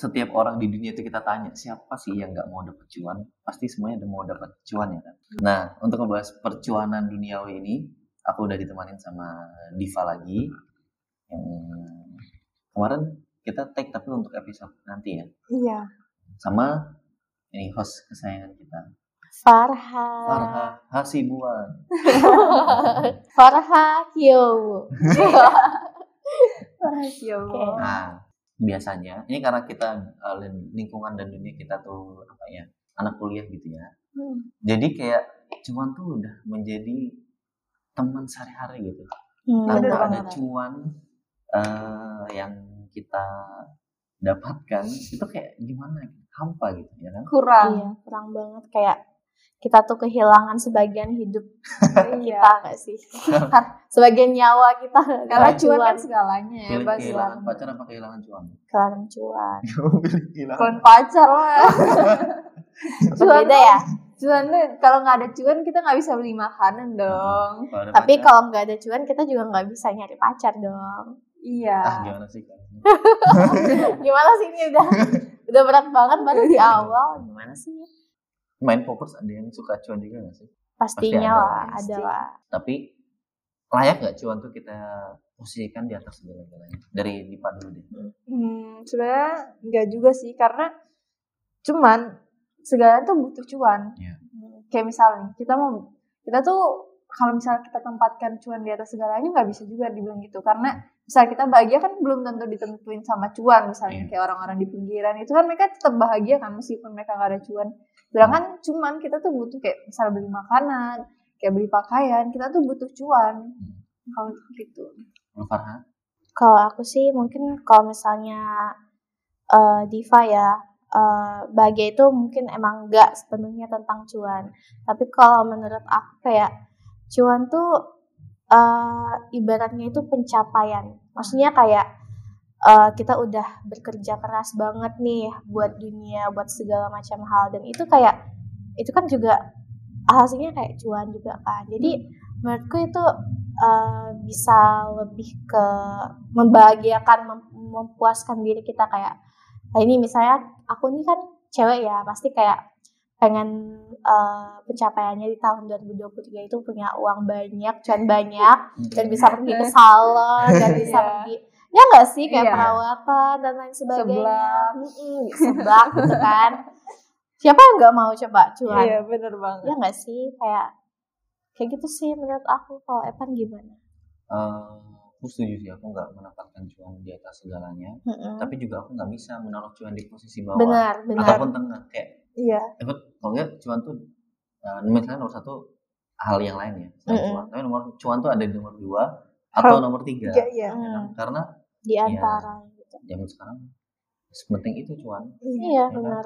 Setiap orang di dunia itu kita tanya siapa sih yang nggak mau dapat cuan pasti semuanya udah mau dapat cuan ya kan nah untuk membahas percuanan duniawi ini aku udah ditemanin sama Diva lagi yang kemarin kita take tapi untuk episode nanti ya Iya. sama ini host kesayangan kita Farha. Farha Hasibuan Farha Hyo. Rahasia Oke. Nah, biasanya ini karena kita uh, lingkungan dan dunia kita tuh apa ya anak kuliah gitu ya. Hmm. Jadi kayak cuan tuh udah menjadi teman sehari-hari gitu. Hmm, Tanpa ada banget. cuan eh, yang kita dapatkan itu kayak gimana? Hampa gitu ya kan? Kurang. Iya, kurang banget kayak kita tuh kehilangan sebagian hidup Iya. kita gak sih? sebagian nyawa kita Karena cuan cuan kan segalanya ya, pasti. kehilangan pacar apa kehilangan cuan? kehilangan cuan. Pilih kehilangan. Pacar lah. Cuan Beda ya. Cuan tuh kalau nggak ada cuan kita nggak bisa beli makanan dong. Kalau ada Tapi pacar, kalau nggak ada cuan kita juga nggak bisa nyari pacar dong. Iya. ah gimana sih? Gimana sih ini udah udah berat banget baru di awal. Gimana sih? Main popers ada yang suka cuan juga gak sih? Pastinya ada, lah, pasti. ada lah. Tapi layak nggak cuan tuh kita posisikan di atas segala-galanya? Dari Dipa dulu deh. Hmm, sebenarnya nggak juga sih karena cuman segala tuh butuh cuan. Hmm, Kayak misalnya kita mau kita tuh kalau misalnya kita tempatkan cuan di atas segalanya nggak bisa juga dibilang gitu karena misalnya kita bahagia kan belum tentu ditentuin sama cuan misalnya Iya. kayak orang-orang di pinggiran itu kan mereka tetap bahagia kan meskipun mereka nggak ada cuan. Sedangkan cuman kita tuh butuh kayak misalnya beli makanan, kayak beli pakaian, kita tuh butuh cuan. Kalau gitu. Kalau aku sih mungkin kalau misalnya eh, Diva ya eh, bahagia itu mungkin emang nggak sepenuhnya tentang cuan. Tapi kalau menurut aku kayak cuan tuh eh, ibaratnya itu pencapaian. Maksudnya kayak eh, kita udah bekerja keras banget nih buat dunia, buat segala macam hal dan itu kayak itu kan juga hasilnya kayak cuan juga kan. Jadi menurutku itu eh, bisa lebih ke membahagiakan, mem- memuaskan diri kita kayak nah ini misalnya aku nih kan cewek ya pasti kayak pengen eh, pencapaiannya di tahun 2023 itu punya uang banyak, cuan banyak dan bisa pergi ke salon dan bisa Iya. pergi ya nggak sih kayak Iya. perawatan dan lain sebagainya Seblak. Mm-mm, seblak gitu kan siapa yang nggak mau coba cuan Iya bener banget. ya nggak sih kayak kayak gitu sih menurut aku kalau Evan gimana Eh, aku setuju sih aku nggak menempatkan cuan di atas segalanya Mm-mm. tapi juga aku nggak bisa menaruh cuan di posisi bawah benar benar ataupun tengah kayak Iya. eh, kalau nggak cuan tuh eh, misalnya nomor satu hal yang lain ya selain Mm-mm. cuan tapi nomor cuan tuh ada di nomor dua atau nomor tiga Iya, iya. ya kan? Hmm, karena di antara gitu zaman sekarang sepenting itu cuan iya kan? benar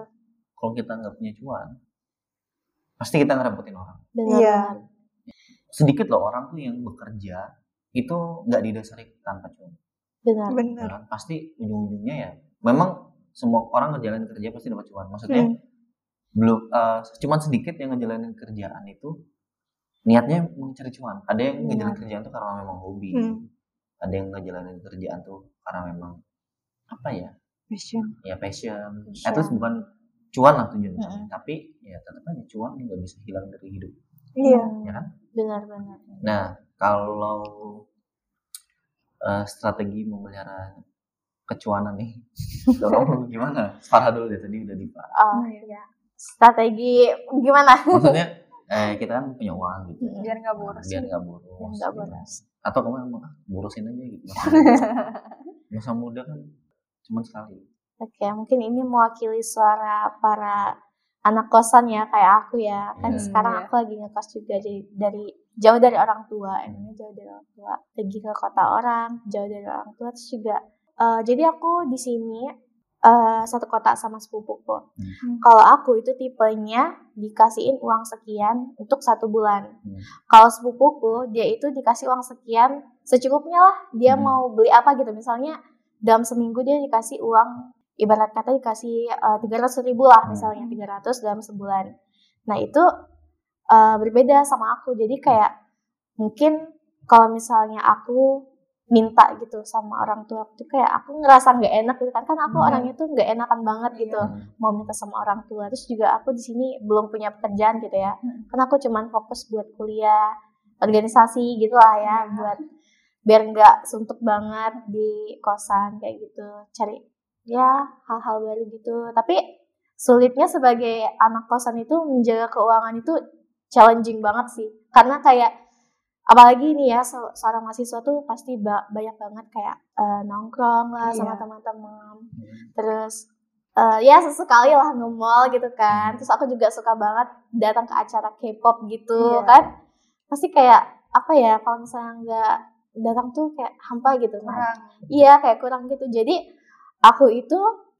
kalau kita nggak punya cuan pasti kita ngerepotin orang benar Iya. benar sedikit loh orang tuh yang bekerja itu nggak didasari tanpa cuan benar ya Bener. kan? pasti ujung-ujungnya ya memang semua orang ngejalanin kerja pasti dapat cuan maksudnya Hmm. belum eh, cuman sedikit yang ngejalanin kerjaan itu niatnya mau cari cuan ada yang Benar. ngejalanin kerjaan tuh karena memang hobi Hmm. Ada yang ngejalanin kerjaan tuh karena memang apa ya Passion. ya passion, Passion. at least bukan cuan lah tujuannya Mm-mm. tapi ya tetap aja cuan nggak bisa hilang dari hidup Iya. Hmm, ya kan benar benar nah kalau eh, strategi memelihara kecuanan nih. Kamu gimana? Farah dulu deh tadi udah Diva. Oh iya. Strategi gimana? Maksudnya eh kita kan punya uang gitu. biar nggak boros Biar nggak boros. Enggak gitu. boros. Atau kamu emang ah, borosin aja gitu. Masa muda kan cuma sekali. Oke, mungkin ini mewakili suara para anak kosan ya kayak aku ya. Kan Hmm, sekarang aku lagi ngekos juga dari, dari jauh dari orang tua, emangnya jauh dari orang tua. Pergi ke kota orang, jauh dari orang tua terus juga. eh, jadi aku di sini eh, satu kota sama sepupuku. Hmm. Kalau aku itu tipenya dikasihin uang sekian untuk satu bulan. Hmm. Kalau sepupuku dia itu dikasih uang sekian secukupnya lah. Dia Hmm. mau beli apa gitu. Misalnya dalam seminggu dia dikasih uang ibarat kata dikasih tiga ratus ribu lah Hmm. misalnya 300 dalam sebulan. Nah itu eh, berbeda sama aku. Jadi kayak mungkin kalau misalnya aku minta gitu sama orang tua tuh kayak aku ngerasa nggak enak gitu kan kan aku Hmm. orangnya tuh nggak enakan banget gitu Hmm. mau minta sama orang tua terus juga aku di sini belum punya pekerjaan gitu ya Hmm. karena aku cuman fokus buat kuliah organisasi gitu lah ya Iya. buat biar nggak suntuk banget di kosan kayak gitu cari ya hal-hal baru gitu tapi sulitnya sebagai anak kosan itu menjaga keuangan itu challenging banget sih karena kayak apalagi nih ya se- seorang mahasiswa tuh pasti ba- banyak banget kayak eh, nongkrong lah sama Iya. teman-teman. Terus eh, ya sesekali lah nge-mall gitu kan. Terus aku juga suka banget datang ke acara K-pop gitu Iya. kan. Pasti kayak apa ya kalau misalnya nggak datang tuh kayak hampa gitu nah kurang. Iya kayak kurang gitu. Jadi aku itu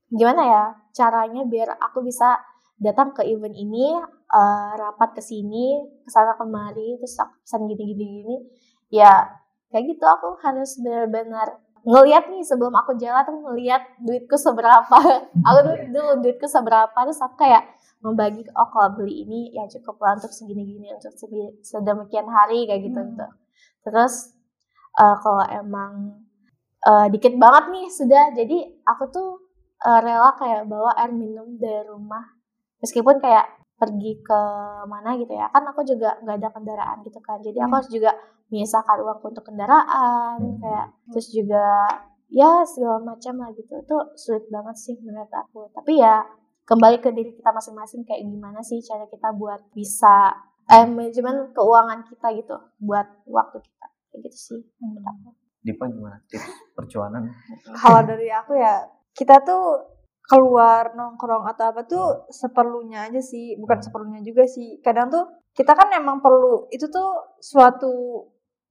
gimana ya caranya biar aku bisa datang ke event ini eh, rapat ke sini ke sana kemari terus aku pesan gini gini ya kayak gitu aku harus benar-benar ngeliat nih sebelum aku jalan tuh ngeliat duitku seberapa. Aku tuh dulu duitku seberapa terus aku kayak membagi oh kalau beli ini ya cukup lah untuk segini-gini untuk segi- sedemikian hari kayak gitu Hmm. gitu. Terus eh, kalau emang eh, dikit banget nih sudah jadi aku tuh eh, rela kayak bawa air minum dari rumah. Meskipun kayak pergi ke mana gitu ya kan aku juga nggak ada kendaraan gitu kan jadi aku Hmm. harus juga menyisakan uang untuk kendaraan Hmm. kayak terus juga ya segala macam lah gitu itu sulit banget sih menurut aku tapi ya kembali ke diri kita masing-masing kayak gimana sih cara kita buat bisa eh, manajemen keuangan kita gitu buat waktu kita kayak gitu sih menurut aku Dipa gimana? Tips percuanan? kalau dari aku ya kita tuh keluar nongkrong atau apa tuh seperlunya aja sih. Bukan seperlunya juga sih. Kadang tuh kita kan emang perlu itu tuh suatu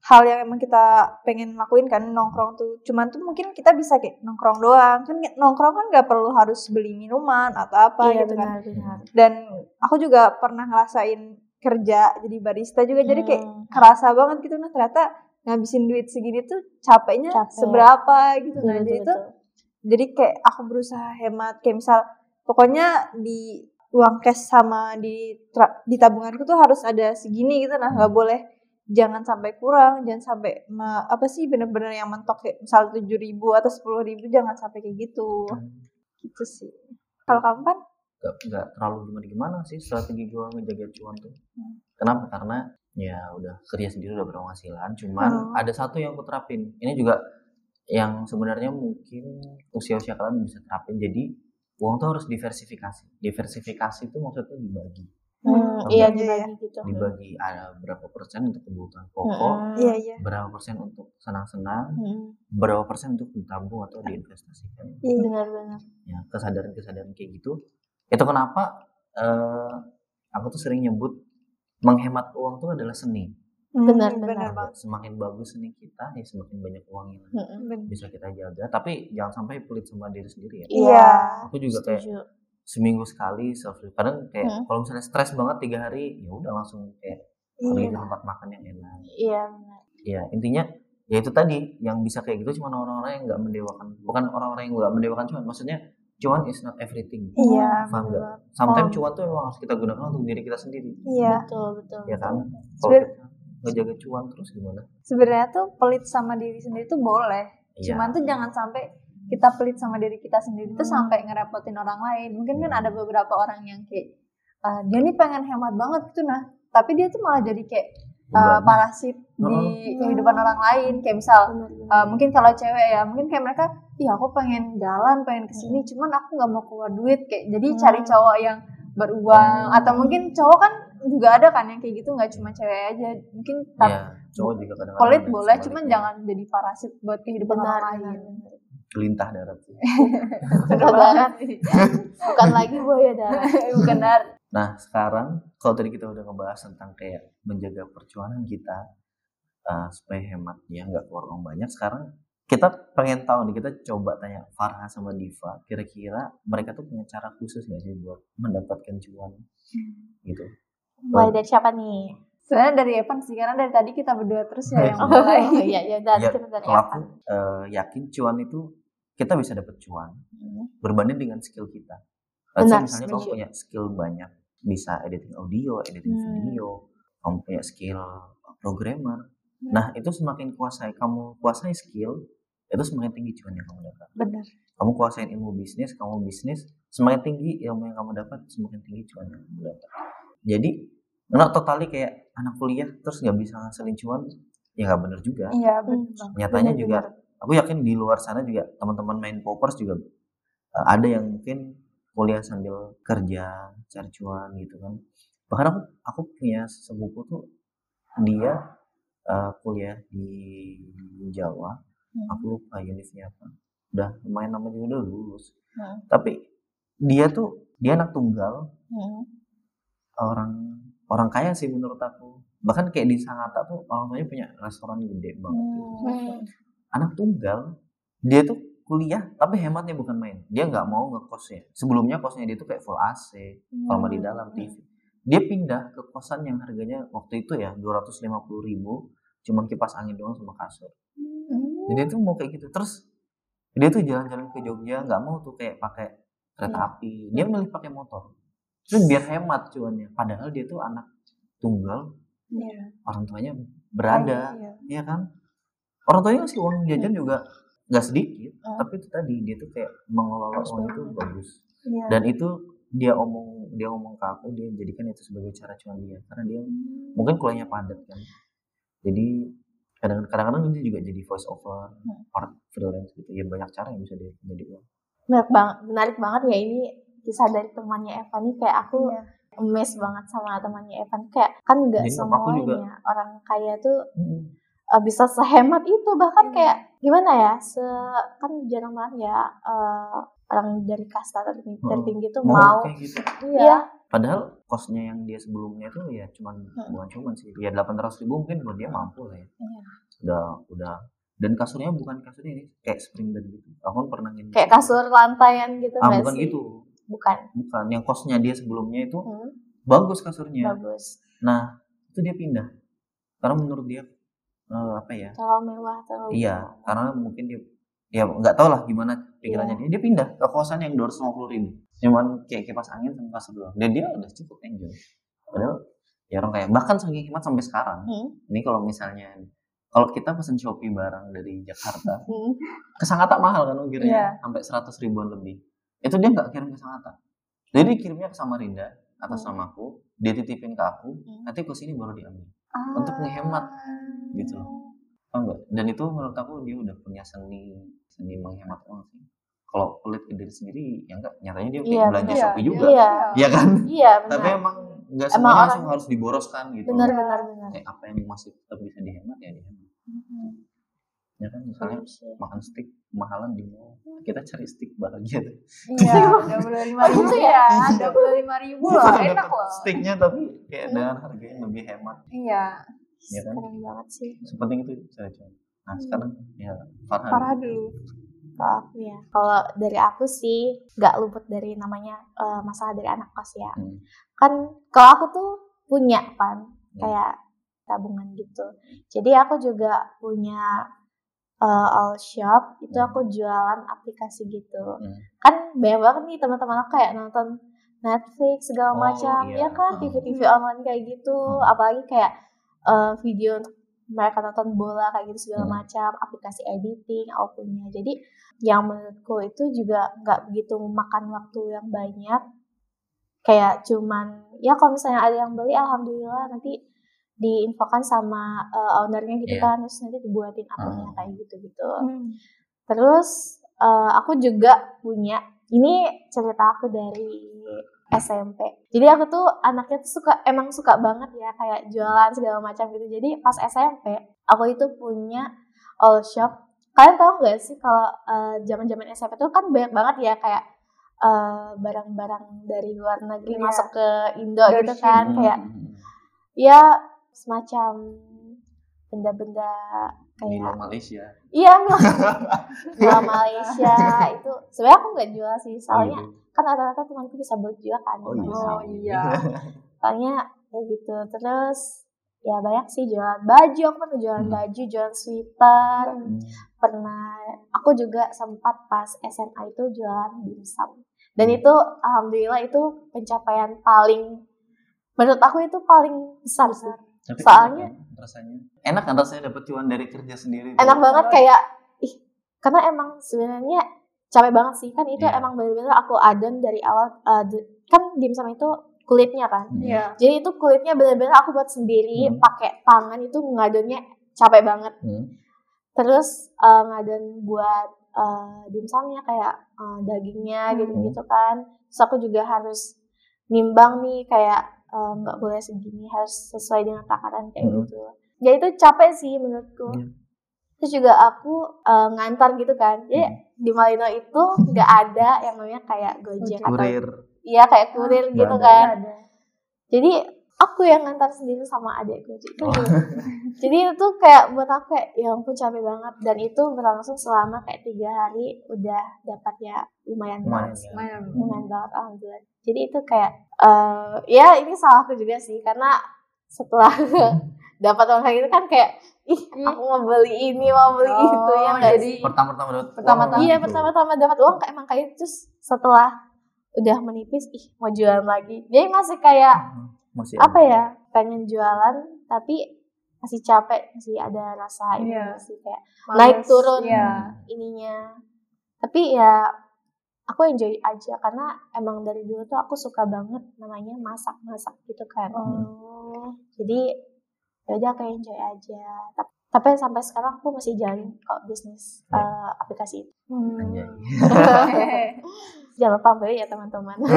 hal yang emang kita pengen lakuin kan nongkrong tuh. Cuman tuh mungkin kita bisa kayak nongkrong doang. Kan nongkrong kan nggak perlu harus beli minuman atau apa iya gitu kan. benar-benar dan aku juga pernah ngerasain kerja jadi barista juga jadi kayak Hmm. kerasa banget gitu. Nah ternyata ngabisin duit segini tuh capeknya Capek. seberapa gitu nah Betul, jadi betul, tuh jadi kayak aku berusaha hemat kayak misal pokoknya di uang cash sama di tra- di tabunganku tuh harus ada segini gitu nah nggak boleh jangan sampai kurang jangan sampai ma- apa sih bener-bener yang mentok kayak misal tujuh ribu atau sepuluh ribu jangan sampai kayak gitu gitu sih kalau kamu kan Gak, gak terlalu gimana gimana sih strategi gue ngejaga cuan tuh. Hmm. Kenapa? Karena ya udah kerja sendiri udah berpenghasilan. Cuman Hmm. ada satu yang aku terapin. Ini juga yang sebenarnya mungkin usia-usia kalian bisa terapin. Jadi uang tuh harus diversifikasi. Diversifikasi itu maksudnya dibagi. Hmm, iya iya, dibagi gitu Dibagi ada berapa persen untuk kebutuhan pokok, Hmm. iya iya berapa persen untuk senang-senang, Hmm, berapa persen untuk ditabung atau diinvestasikan. iya benar-benar ya kesadaran-kesadaran kayak gitu itu kenapa eh, aku tuh sering nyebut menghemat uang tuh adalah seni Hmm, Benar, benar benar. banget semakin bagus seni kita ya semakin banyak uang yang Hmm, bisa kita jaga tapi jangan sampai pelit sama diri sendiri ya iya aku juga kayak setuju seminggu sekali self kadang kayak Hmm. kalau misalnya stres banget tiga hari ya udah langsung kayak pergi iya ke tempat makan yang enak iya benar ya intinya ya itu tadi yang bisa kayak gitu cuma orang-orang yang nggak mendewakan bukan orang-orang yang nggak mendewakan cuan maksudnya cuan is not everything iya Paham benar nggak? banget. Sometimes Paham. cuan tuh memang harus kita gunakan untuk diri kita sendiri, iya betul betul ya kan? betul. Ngejaga cuan terus gimana? sebenarnya tuh pelit sama diri sendiri tuh boleh Iya. cuman tuh jangan sampai kita pelit sama diri kita sendiri tuh Hmm. sampai ngerepotin orang lain mungkin kan ada beberapa orang yang kayak "Ah, dia nih pengen hemat banget gitu nah tapi dia tuh malah jadi kayak uh, parasit di Heeh. kehidupan orang lain kayak misal uh, mungkin kalau cewek ya mungkin kayak mereka iya aku pengen jalan pengen ke sini cuman aku nggak mau keluar duit kayak jadi Hmm. cari cowok yang beruang Hmm. atau mungkin cowok kan juga ada kan yang kayak gitu nggak cuma cewek aja mungkin Iya, cowok juga kadang-kadang pelit ada boleh cuman jangan jadi parasit buat kehidupan benar, orang benar, lain. benar. kelintah darat Bukan banget. Sih. bukan lagi buaya darat bukan dar Nah, sekarang kalau tadi kita udah ngebahas tentang kayak menjaga perjuangan kita uh, supaya hematnya nggak keluar uang banyak, sekarang kita pengen tahu nih, kita coba tanya Farha sama Diva, kira-kira mereka tuh punya cara khusus nggak sih buat mendapatkan cuan? Gitu? Mulai dari siapa nih sebenarnya dari Evan sih karena dari tadi kita berdua terus ya yang oh mulai iya ya dari Ya, kita dari kalau apa aku uh, yakin cuan itu kita bisa dapat cuan Hmm. berbanding dengan skill kita. Benar, misalnya kamu punya skill banyak, bisa editing audio, editing Hmm. video, kamu punya skill programmer. Nah, itu semakin kuasai kamu kuasai skill, itu semakin tinggi cuan yang kamu dapat. benar Kamu kuasain ilmu bisnis, kamu bisnis, semakin tinggi ilmu yang kamu dapat, semakin tinggi cuan yang kamu dapat. Jadi, nggak totali kayak anak kuliah terus nggak bisa ngasilin cuan, ya nggak bener juga. iya Hmm. benar Nyatanya Benar, juga, aku yakin di luar sana juga teman-teman main poppers juga uh, ada yang mungkin kuliah sambil kerja, cari cuan gitu kan. Bahkan aku aku punya sepupu tuh dia uh, kuliah di Jawa, Hmm. aku lupa univnya apa. Udah lumayan lama juga udah lulus. Hmm. Tapi dia tuh dia anak tunggal, Hmm. Orang orang kaya sih menurut aku. Bahkan kayak di Sangatta tuh orang tuanya punya restoran gede banget. Hmm. anak tunggal dia tuh kuliah tapi hematnya bukan main dia nggak mau ngekosnya sebelumnya kosnya dia tuh kayak full AC kamar di dalam TV dia pindah ke kosan yang harganya waktu itu ya 250 ribu cuman kipas angin doang sama kasur Hmm. jadi itu mau kayak gitu terus dia tuh jalan-jalan ke Jogja nggak mau tuh kayak pakai kereta Iya. api dia milih pakai motor terus biar hemat cuannya padahal dia tuh anak tunggal iya orang tuanya berada Iya. Iya kan? Orang tuanya ngasih uang jajan juga nggak sedikit, Hmm. tapi itu tadi dia tuh kayak mengelola uang itu bagus. iya Dan itu dia omong dia ngomong ke aku dia jadikan itu sebagai cara cuan dia karena dia mungkin kuliahnya padat kan. Jadi kadang- kadang-kadang dia juga jadi voice over, Hmm. art freelance gitu. Ya banyak cara yang bisa dia jadi uang. menarik banget menarik banget ya ini kisah dari temannya Evan nih kayak aku Iya. emes banget sama temannya Evan kayak kan nggak semuanya orang kaya tuh uh, bisa sehemat itu bahkan Iya. kayak gimana ya se kan jarang banget ya uh, orang dari kasta tertinggi, Hmm. tertinggi tuh Mau mau kayak gitu. iya Padahal kosnya yang dia sebelumnya itu ya cuman Hmm. bukan cuman sih, ya 800 ribu mungkin buat dia mampu lah ya. Iya. Udah udah dan kasurnya bukan kasur ini kayak spring bed gitu. Aku kan pernah ngin kayak kasur lantaian gitu Ah, nggak bukan sih gitu. Bukan Bukan. Yang kosnya dia sebelumnya itu Hmm, bagus kasurnya. bagus Nah, itu dia pindah. Karena menurut dia eh, apa ya? terlalu mewah terlalu Iya, karena mungkin dia ya nggak tahu lah gimana pikirannya Iya. dia. Dia pindah ke kosan yang 250 ribu. Cuman kayak kipas angin sama kasur doang. Dan dia udah cukup enjoy. Padahal ya orang kayak bahkan saking hemat sampai sekarang. Hmm, Ini kalau misalnya kalau kita pesen Shopee barang dari Jakarta, hmm. ke Sangatta mahal kan ongkirnya Iya. sampai 100 ribuan lebih. Itu dia nggak kirim ke Sangatta. Jadi kirimnya ke Samarinda atas Hmm. namaku, dia titipin ke aku, Hmm. nanti ke sini baru diambil. Ah. Untuk ngehemat, gitu loh. Tau nggak? Dan itu menurut aku dia udah punya seni seni menghemat uang sih. Kalau pelit ke diri sendiri, ya enggak. Nyatanya dia Iya, belanja. Shopee juga. Iya. Iya kan? iya Tapi emang nggak orang- langsung harus diboroskan gitu. benar benar benar Kayak apa yang masih tetap bisa dihemat ya dihemat. Hmm, Ya kan misalnya sih. makan steak mahalan di mall. Kita cari steak bahagia tuh. Iya, dua puluh lima ribu ya, dua puluh lima ribu loh, enak Dapet loh. Steaknya tapi kayak dengan harga yang lebih hemat. Iya, Ya kan? keren banget sih Sepenting itu cara cuan. Nah sekarang ya Farhan. parah dulu. kalau aku ya kalau dari aku sih nggak luput dari namanya eh, masalah dari anak kos ya Hmm. kan kalau aku tuh punya pan Hmm. kayak tabungan gitu jadi aku juga punya eh, all shop itu Hmm. aku jualan aplikasi gitu Hmm. kan banyak banget nih teman-teman aku kayak nonton Netflix segala Oh, macam iya. ya kan Hmm. TV-TV online kayak gitu Hmm. apalagi kayak eh, video untuk mereka nonton bola kayak gitu segala Hmm. macam aplikasi editing aku punya jadi yang menurutku itu juga nggak begitu memakan waktu yang banyak kayak cuman ya kalau misalnya ada yang beli alhamdulillah nanti diinfokan sama uh, ownernya gitu Iya. kan terus nanti dibuatin akunnya Hmm. kayak gitu gitu Hmm. terus uh, aku juga punya ini cerita aku dari SMP jadi aku tuh anaknya tuh suka emang suka banget ya kayak jualan segala macam gitu jadi pas SMP aku itu punya all shop kalian tahu nggak sih kalau uh, zaman-zaman SMP tuh kan banyak banget ya kayak uh, barang-barang dari luar negeri Iya. masuk ke Indo gitu Dropship. kan Hmm. kayak ya semacam benda-benda kayak luar Malaysia iya jual Malaysia itu sebenarnya aku nggak jual sih soalnya Oh, gitu. kan rata-rata temanku bisa buat juga kan Oh, iya. Oh iya. soalnya kayak gitu terus ya banyak sih jualan baju aku pernah jualan Hmm. baju jualan sweater Hmm. pernah aku juga sempat pas SMA itu jualan dimsum dan Hmm. itu alhamdulillah itu pencapaian paling menurut aku itu paling besar sih Tapi Soalnya- kan rasanya enak kan rasanya dapat cuan dari kerja sendiri enak tuh? banget kayak ih karena emang sebenarnya capek banget sih kan itu Iya. emang bener-bener aku adon dari awal uh, di- kan dimsum itu kulitnya kan Hmm. Iya. jadi itu kulitnya bener-bener aku buat sendiri Hmm. pakai tangan itu ngadonnya capek banget Hmm. terus uh, ngadon buat uh, dimsumnya kayak uh, dagingnya Hmm. gitu-gitu kan terus aku juga harus nimbang nih kayak uh, nggak boleh segini harus sesuai dengan takaran kayak Hmm. gitu ya itu capek sih menurutku Iya. terus juga aku uh, ngantar gitu kan jadi Hmm. di Malino itu nggak ada yang namanya kayak gojek atau kurir iya kayak kurir gitu ada. kan Ada. jadi aku yang ngantar sendiri sama adekku gitu Oh. jadi itu kayak buat aku kayak ya ampun capek banget dan itu berlangsung selama kayak tiga hari udah dapat ya lumayan Lumayan, banget ya. Lumayan. lumayan banget alhamdulillah jadi itu kayak eh ya ini salahku juga sih karena setelah dapat uang kayak gitu kan kayak ih aku mau beli ini mau beli Oh, itu ya nggak jadi- pertama-tama dapat uang Pertama-tama. gitu. iya pertama-tama dapat uang kayak emang kayak terus setelah udah menipis ih mau jualan lagi jadi masih kayak Hmm. masih apa ya pengen jualan tapi masih capek masih ada rasa ini Iya. masih kayak Males, naik turun Iya. ininya tapi ya aku enjoy aja karena emang dari dulu tuh aku suka banget namanya masak masak gitu kan Oh. jadi ya udah kayak enjoy aja tapi, tapi sampai sekarang aku masih jalin kok bisnis eh, aplikasi itu Anjay. jangan lupa beli ya teman-teman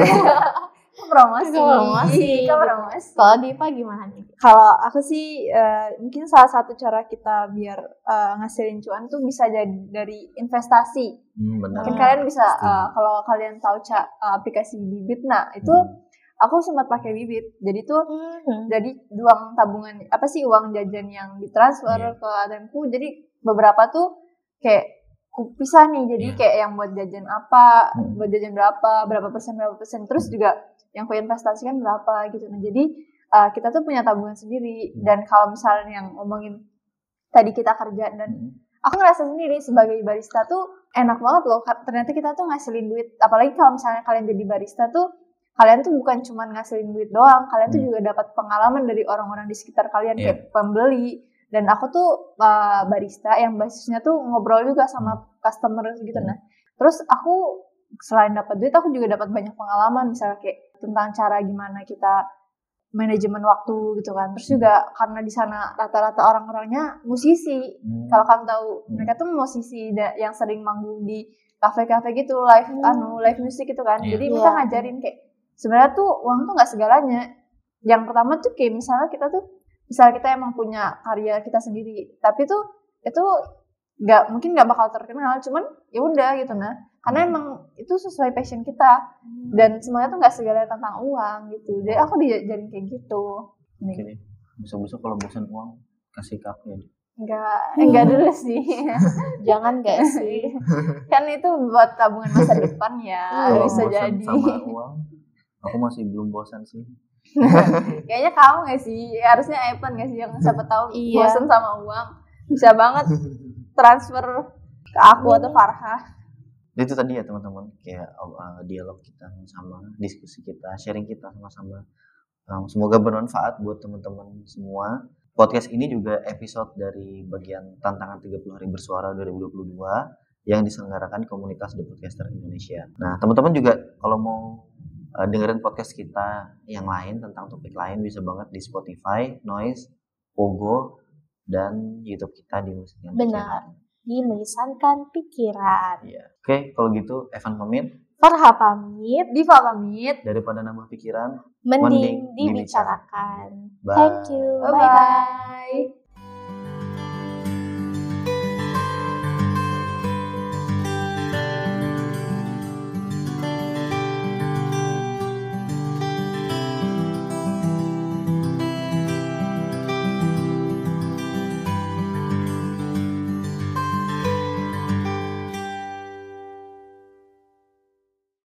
promosi. Promosi. Promosi. kalau Diva gimana nih Kalau aku sih eh, mungkin salah satu cara kita biar eh, ngasilin cuan tuh bisa jadi dari investasi. Hmm, benar Mungkin Ah, kalian bisa eh, kalau kalian tahu ca- eh, aplikasi Bibit, nah itu Hmm. aku sempat pakai Bibit. Jadi tuh Hmm. jadi uang tabungan apa sih uang jajan yang ditransfer Iya. ke ATM-ku jadi beberapa tuh kayak pisah nih jadi Iya. kayak yang buat jajan apa Hmm. buat jajan berapa berapa persen berapa persen terus juga yang ku investasikan berapa gitu nah jadi uh, kita tuh punya tabungan sendiri Hmm. dan kalau misalnya yang ngomongin tadi kita kerja dan Hmm. aku ngerasa sendiri sebagai barista tuh enak banget loh ternyata kita tuh ngasilin duit apalagi kalau misalnya kalian jadi barista tuh kalian tuh bukan cuma ngasilin duit doang kalian tuh Hmm. juga dapat pengalaman dari orang-orang di sekitar kalian Iya. kayak pembeli dan aku tuh uh, barista yang basisnya tuh ngobrol juga sama customer gitu Hmm. nah terus aku selain dapat duit aku juga dapat banyak pengalaman misalnya kayak tentang cara gimana kita manajemen waktu gitu kan terus juga karena di sana rata-rata orang-orangnya musisi Hmm. kalau kamu tahu Hmm. mereka tuh musisi yang sering manggung di kafe-kafe gitu live Hmm. anu live musik gitu kan Iya. jadi mereka Iya. ngajarin kayak sebenarnya tuh uang tuh nggak segalanya yang pertama tuh kayak misalnya kita tuh misalnya kita emang punya karya kita sendiri tapi tuh itu nggak mungkin nggak bakal terkenal cuman ya udah gitu nah karena Hmm. emang itu sesuai passion kita dan semuanya tuh nggak segalanya tentang uang gitu jadi aku diajarin kayak gitu Oke deh. Bisa-bisa kalau bosan uang kasih ke aku ya. Enggak enggak dulu sih jangan gak sih kan itu buat tabungan masa depan ya Kalau bisa jadi sama uang, aku masih belum bosan sih. kayaknya kamu gak sih? Harusnya Evan gak sih yang siapa tahu Iya. bosan sama uang. Bisa banget transfer ke aku atau Farha itu tadi ya teman-teman. Kayak uh, dialog kita sama diskusi kita sharing kita sama-sama. Um, semoga bermanfaat buat teman-teman semua. Podcast ini juga episode dari bagian tantangan 30 hari bersuara 2022 yang diselenggarakan komunitas The Podcaster Indonesia. Nah teman-teman juga kalau mau uh, dengerin podcast kita yang lain tentang topik lain bisa banget di Spotify, Noise, Pogo dan YouTube kita di musik yang Benar. Di melisankan pikiran. Iya. Oke, kalau gitu Evan pamit Farha pamit, Diva pamit. daripada nambah pikiran. mending Mending dibicarakan. Bye. Thank you. Bye-bye.